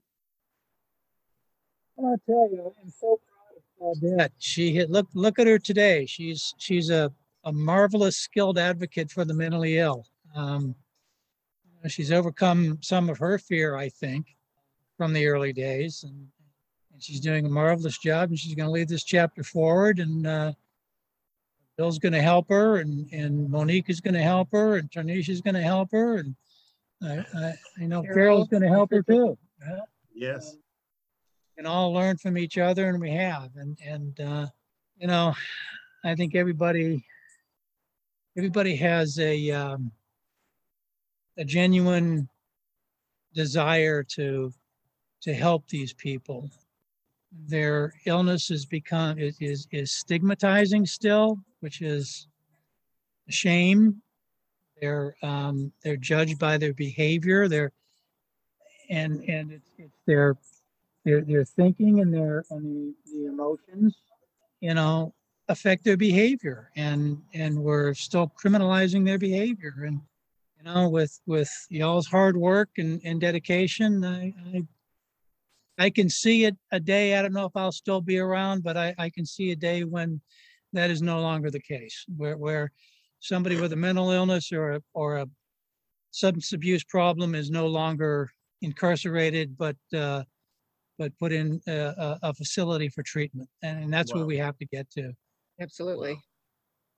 I'll tell you, I'm so proud of Claudette. She hit look look at her today. She's she's a, a marvelous skilled advocate for the mentally ill. Um, she's overcome some of her fear, I think, from the early days. And, and she's doing a marvelous job and she's going to lead this chapter forward. And uh, Bill's going to help her and, and Monique is going to help her and Tanisha is going to help her. And I, I, I know Carol's going to help her too. Yeah? Yes. And all learn from each other and we have. And, and uh, you know, I think everybody, everybody has a, um, a genuine desire to to help these people. their illness is become is, is is stigmatizing still, which is a shame. They're um, they're judged by their behavior. They're and and it's, it's their their their thinking and their and the, the emotions, you know, affect their behavior and and we're still criminalizing their behavior. And you know with with y'all's hard work and, and dedication I, I i can see it a day. I don't know if i'll still be around but i i can see a day when that is no longer the case where where somebody with a mental illness or a, or a substance abuse problem is no longer incarcerated but uh but put in a, a, facility for treatment. And, and that's Wow. where we have to get to Absolutely.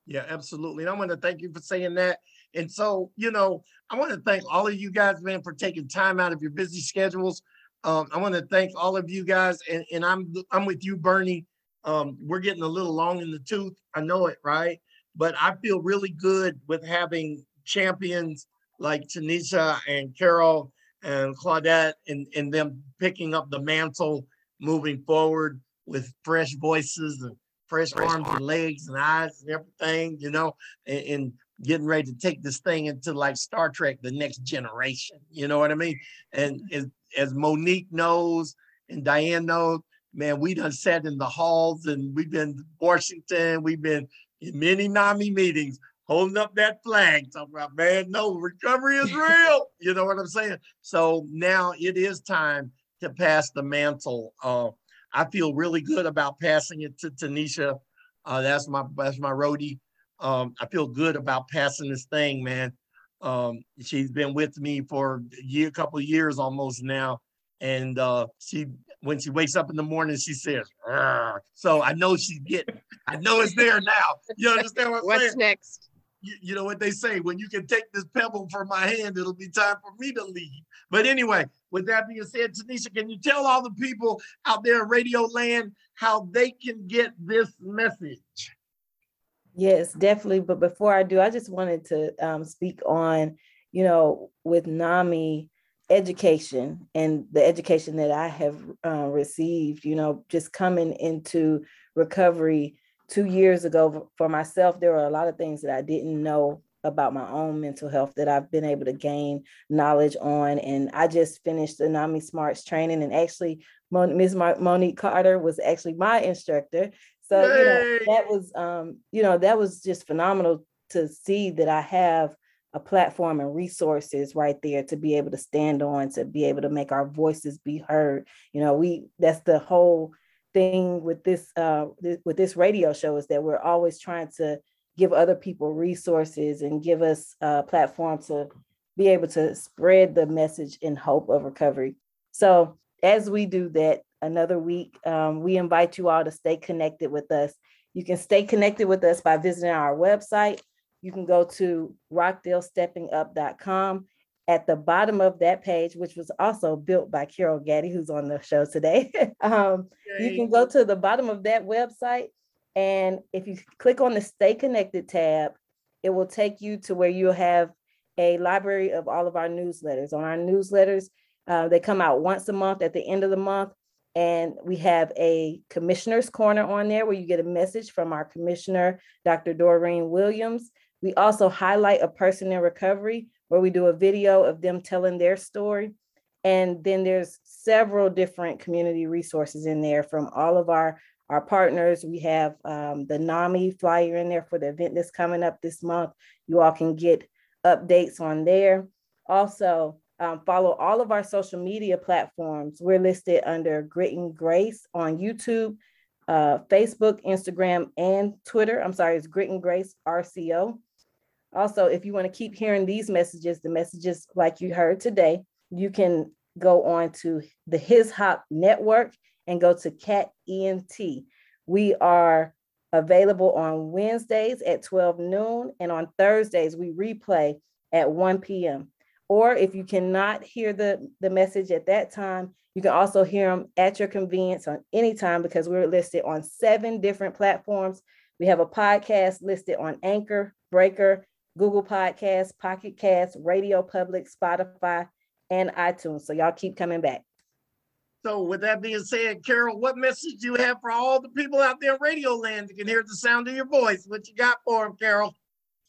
Yeah, absolutely. And I want to thank you for saying that. And so, you know, I want to thank all of you guys, man, for taking time out of your busy schedules. Um, I want to thank all of you guys, and, and I'm I'm with you, Bernie. Um, we're getting a little long in the tooth. I know it, right? But I feel really good with having champions like Tanisha and Carol and Claudette and, and them picking up the mantle moving forward with fresh voices and fresh arms and legs and eyes and everything, you know, and, and getting ready to take this thing into like Star Trek, the next generation. You know what I mean? And as, as Monique knows and Diane knows, man, we done sat in the halls and we've been to Washington, we've been in many NAMI meetings holding up that flag, talking about, man, no, recovery is real. You know what I'm saying? So now it is time to pass the mantle. Uh, I feel really good about passing it to Tanisha. Uh, that's my that's my roadie. Um, I feel good about passing this thing, man. Um, she's been with me for a year, couple of years almost now, and uh, she when she wakes up in the morning, she says, "Arr." "So I know she's getting. I know it's there now. You understand what I'm What's saying? next? You, you know what they say when you can take this pebble from my hand it'll be time for me to leave but anyway with that being said tanisha can you tell all the people out there in radio land how they can get this message Yes, definitely. But before I do, I just wanted to um, speak on, you know, with NAMI education and the education that I have uh, received, you know, just coming into recovery two years ago for myself, there were a lot of things that I didn't know about my own mental health that I've been able to gain knowledge on. And I just finished the NAMI Smarts training and actually Mon- Ms. Mar- Monique Carter was actually my instructor. So, you know, that was, um, you know, that was just phenomenal to see that I have a platform and resources right there to be able to stand on, to be able to make our voices be heard. You know, we, that's the whole thing with this, uh, th- with this radio show is that we're always trying to give other people resources and give us a platform to be able to spread the message in hope of recovery. So as we do that another week, um, we invite you all to stay connected with us. You can stay connected with us by visiting our website. You can go to rockdalesteppingup.com. At the bottom of that page, which was also built by Carol Gaddy, who's on the show today, um, you can go to the bottom of that website. And if you click on the Stay Connected tab, it will take you to where you'll have a library of all of our newsletters. On our newsletters, uh, they come out once a month at the end of the month. And we have a commissioner's corner on there where you get a message from our commissioner, Dr. Doreen Williams. We also highlight a person in recovery where we do a video of them telling their story. And then there's several different community resources in there from all of our, our partners. We have um, the NAMI flyer in there for the event that's coming up this month. You all can get updates on there. Also, um, follow all of our social media platforms. We're listed under Grit and Grace on YouTube, uh, Facebook, Instagram, and Twitter. I'm sorry, it's Grit and Grace RCO. Also, if you want to keep hearing these messages, the messages like you heard today, you can go on to the His Hop Network and go to Cat ENT. We are available on Wednesdays at 12 noon, and on Thursdays, we replay at 1 p.m. Or if you cannot hear the, the message at that time, you can also hear them at your convenience on any time because we're listed on seven different platforms. We have a podcast listed on Anchor, Breaker, Google Podcasts, Pocket Cast, Radio Public, Spotify, and iTunes. So y'all keep coming back. So with that being said, Carol, what message do you have for all the people out there in radio land that can hear the sound of your voice? What you got for them, Carol?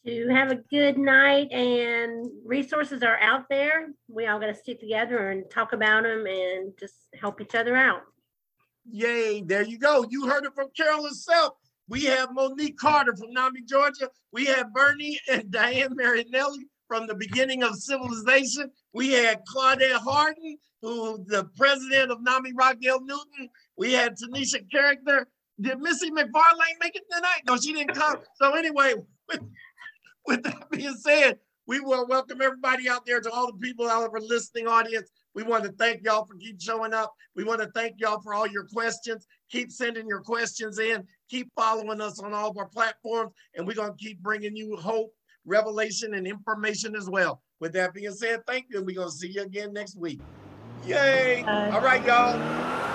To have a good night and resources are out there. We all got to stick together and talk about them and just help each other out. Yay, there you go. You heard it from Carol herself. We have Monique Carter from NAMI, Georgia. We have Bernie and Diane Marinelli from the beginning of civilization. We had Claudette Harden, who the president of NAMI Rockdale Newton. We had Tanisha Character. Did Missy McFarlane make it tonight? No, she didn't come. So anyway, with, with that being said, we will welcome everybody out there to all the people out of our listening audience. We want to thank y'all for keep showing up. We want to thank y'all for all your questions. Keep sending your questions in. Keep following us on all of our platforms, and we're going to keep bringing you hope, revelation, and information as well. With that being said, thank you. and We're going to see you again next week. Yay. All right, y'all.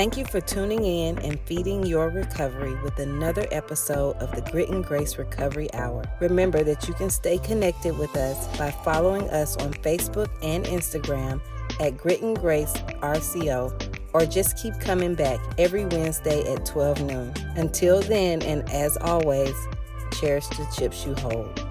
Thank you for tuning in and feeding your recovery with another episode of the Grit and Grace Recovery Hour. Remember that you can stay connected with us by following us on Facebook and Instagram at Grit and Grace RCO or just keep coming back every Wednesday at 12 noon. Until then, and as always, cherish the chips you hold.